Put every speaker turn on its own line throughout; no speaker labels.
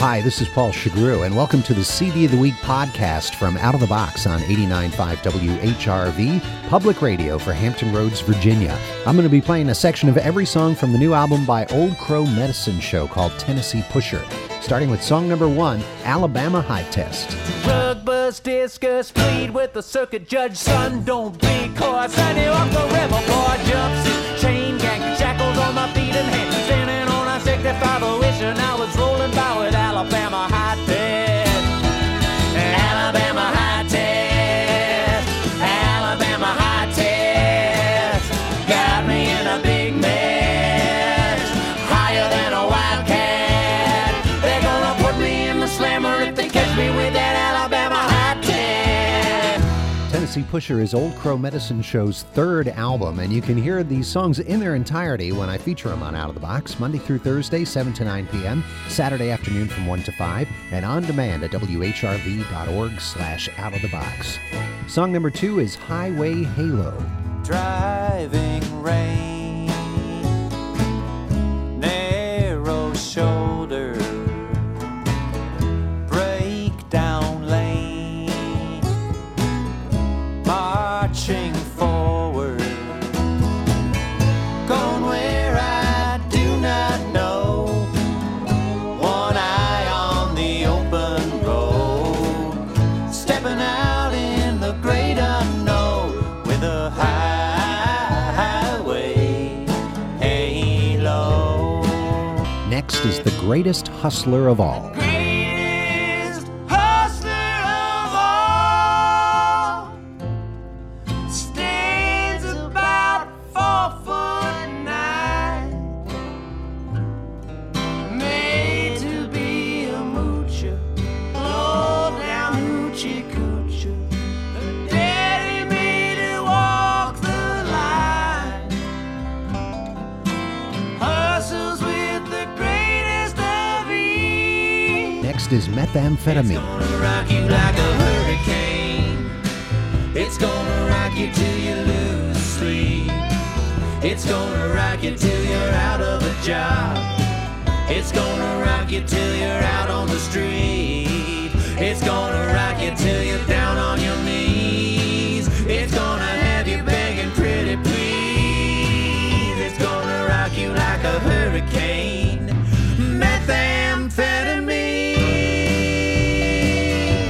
Hi, this is Paul Shugrue, and welcome to the CD of the Week podcast from Out of the Box on 89.5 WHRV, public radio for Hampton Roads, Virginia. I'm going to be playing a section of every song from the new album by Old Crow Medicine Show called Tennessee Pusher, starting with song number one, Alabama High Test.
Drug bust, discuss, plead with the circuit judge, son, don't be coy. Sandy off the rebel boy, jumpsuit, chain gang, shackles on my feet and hands, 65 wishing I was rolling by with Alabama high test.
Tennessee Pusher is Old Crow Medicine Show's third album, and you can hear these songs in their entirety when I feature them on Out of the Box, Monday through Thursday, 7 to 9 p.m., Saturday afternoon from 1 to 5, and on demand at whrv.org slash out of the box. Song number two is Highway Halo.
driving rain, marching forward, going where I do not know. One eye on the open road, stepping out in the great unknown with a highway halo.
Next is The Greatest Hustler of All. Next is Methamphetamine.
gonna rock you like a hurricane. It's gonna rock you till you lose sleep. It's gonna rock you till you're out of a job. It's gonna rock you till you're out on the street. It's gonna rock you till you're down on your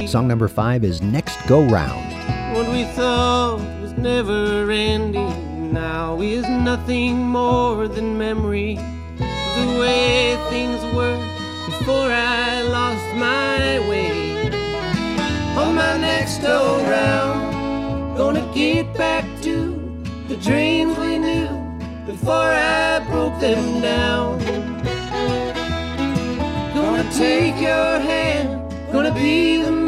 Song number five is Next Go Round.
What we thought was never ending now is nothing more than memory the way things were before I lost my way. On my next go round, gonna get back to the dreams we knew before I broke them down. Gonna take your hand, gonna be the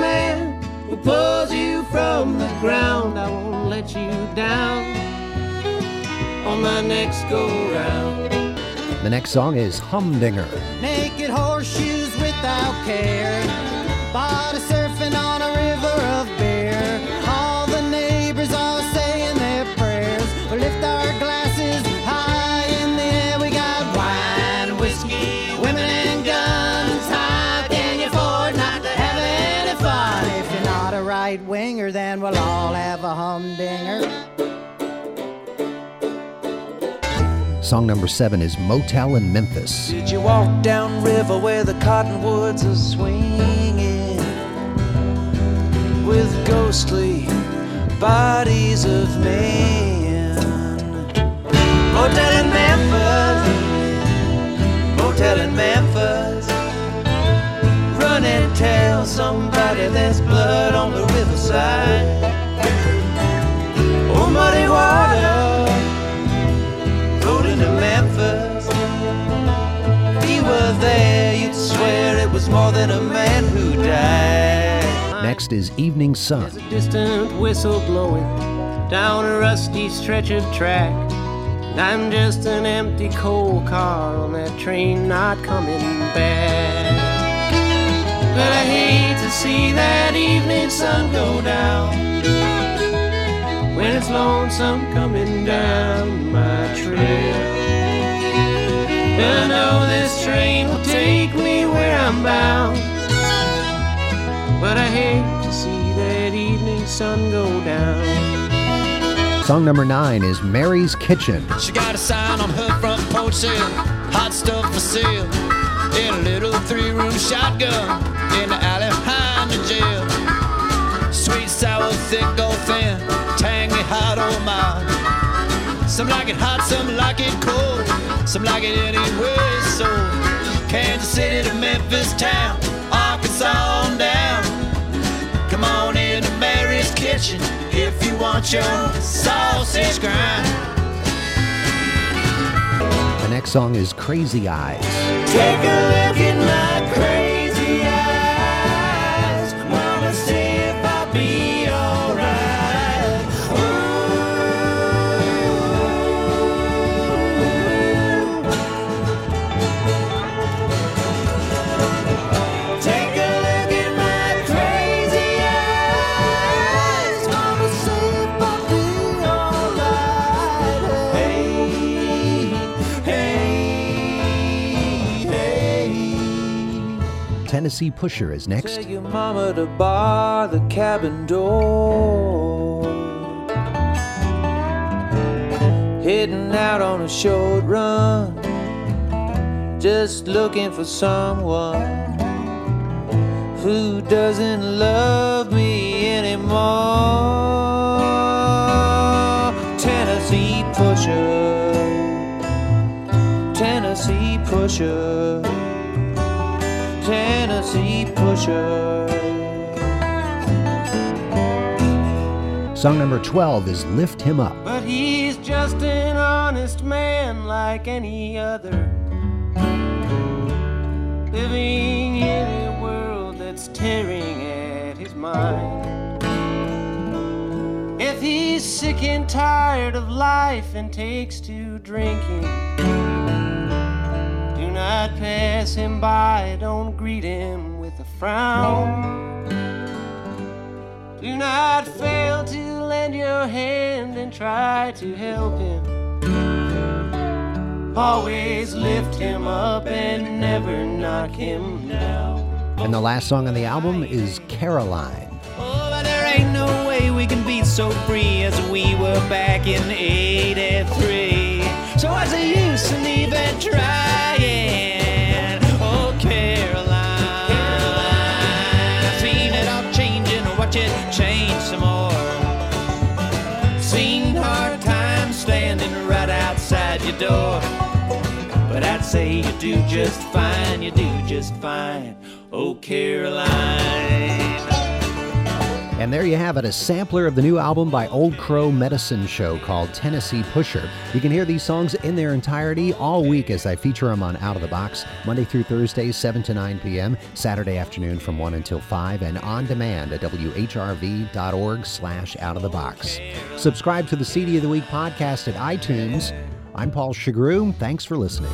pulls you from the ground. I won't let you down on my next go round.
The next song is Humdinger.
Naked horseshoes without care. Body surfing on a river humdinger.
Song number seven is Motel in Memphis.
Did you walk down river where the cottonwoods are swinging with ghostly bodies of men? Motel in Memphis, motel in Memphis. Run and tell somebody there's blood on the riverside.
Next is Evening Sun.
There's a distant whistle blowing down a rusty stretch of track. And I'm just an empty coal car on that train not coming back. But I hate to see that evening sun go down when it's lonesome coming down my trail. I know this train will take me where I'm bound. But I hate to see that evening sun go down.
Song number nine is Mary's Kitchen.
She got a sign on her front porch saying, hot stuff for sale. In a little three room shotgun in the alley behind the jail. Sweet, sour, thick, or thin, tangy, hot oh or mild. Some like it hot, some like it cold, some like it anyway. So, Kansas City to Memphis town, Arkansas on down. Come on into Mary's kitchen if you want your sausage grind.
The next song is Crazy Eyes.
Take a look in my crazy
Tennessee Pusher is next.
Tell your mama to bar the cabin door. Heading out on a short run, just looking for someone who doesn't love me anymore. Tennessee pusher, Tennessee pusher. Tennessee pusher.
Song number 12 is Lift Him Up.
But he's just an honest man like any other. Living in a world that's tearing at his mind. If he's sick and tired of life and takes to drinking, not pass him by, don't greet him with a frown. Do not fail to lend your hand and try to help him. Always lift him up and never knock him down.
And the last song on the album is Caroline.
Oh, but there ain't no way we can be so free as we were back in 83. So what's the use in even trying? Oh, Caroline. I've seen it all changing, watch it change some more. Seen hard times standing right outside your door. But I'd say you do just fine, you do just fine. Oh, Caroline.
And there you have it, a sampler of the new album by Old Crow Medicine Show called Tennessee Pusher. You can hear these songs in their entirety all week as I feature them on Out of the Box, Monday through Thursday, 7 to 9 p.m., Saturday afternoon from 1 until 5, and on demand at whrv.org slash out of the box. Subscribe to the CD of the Week podcast at iTunes. I'm Paul Shugrue. Thanks for listening.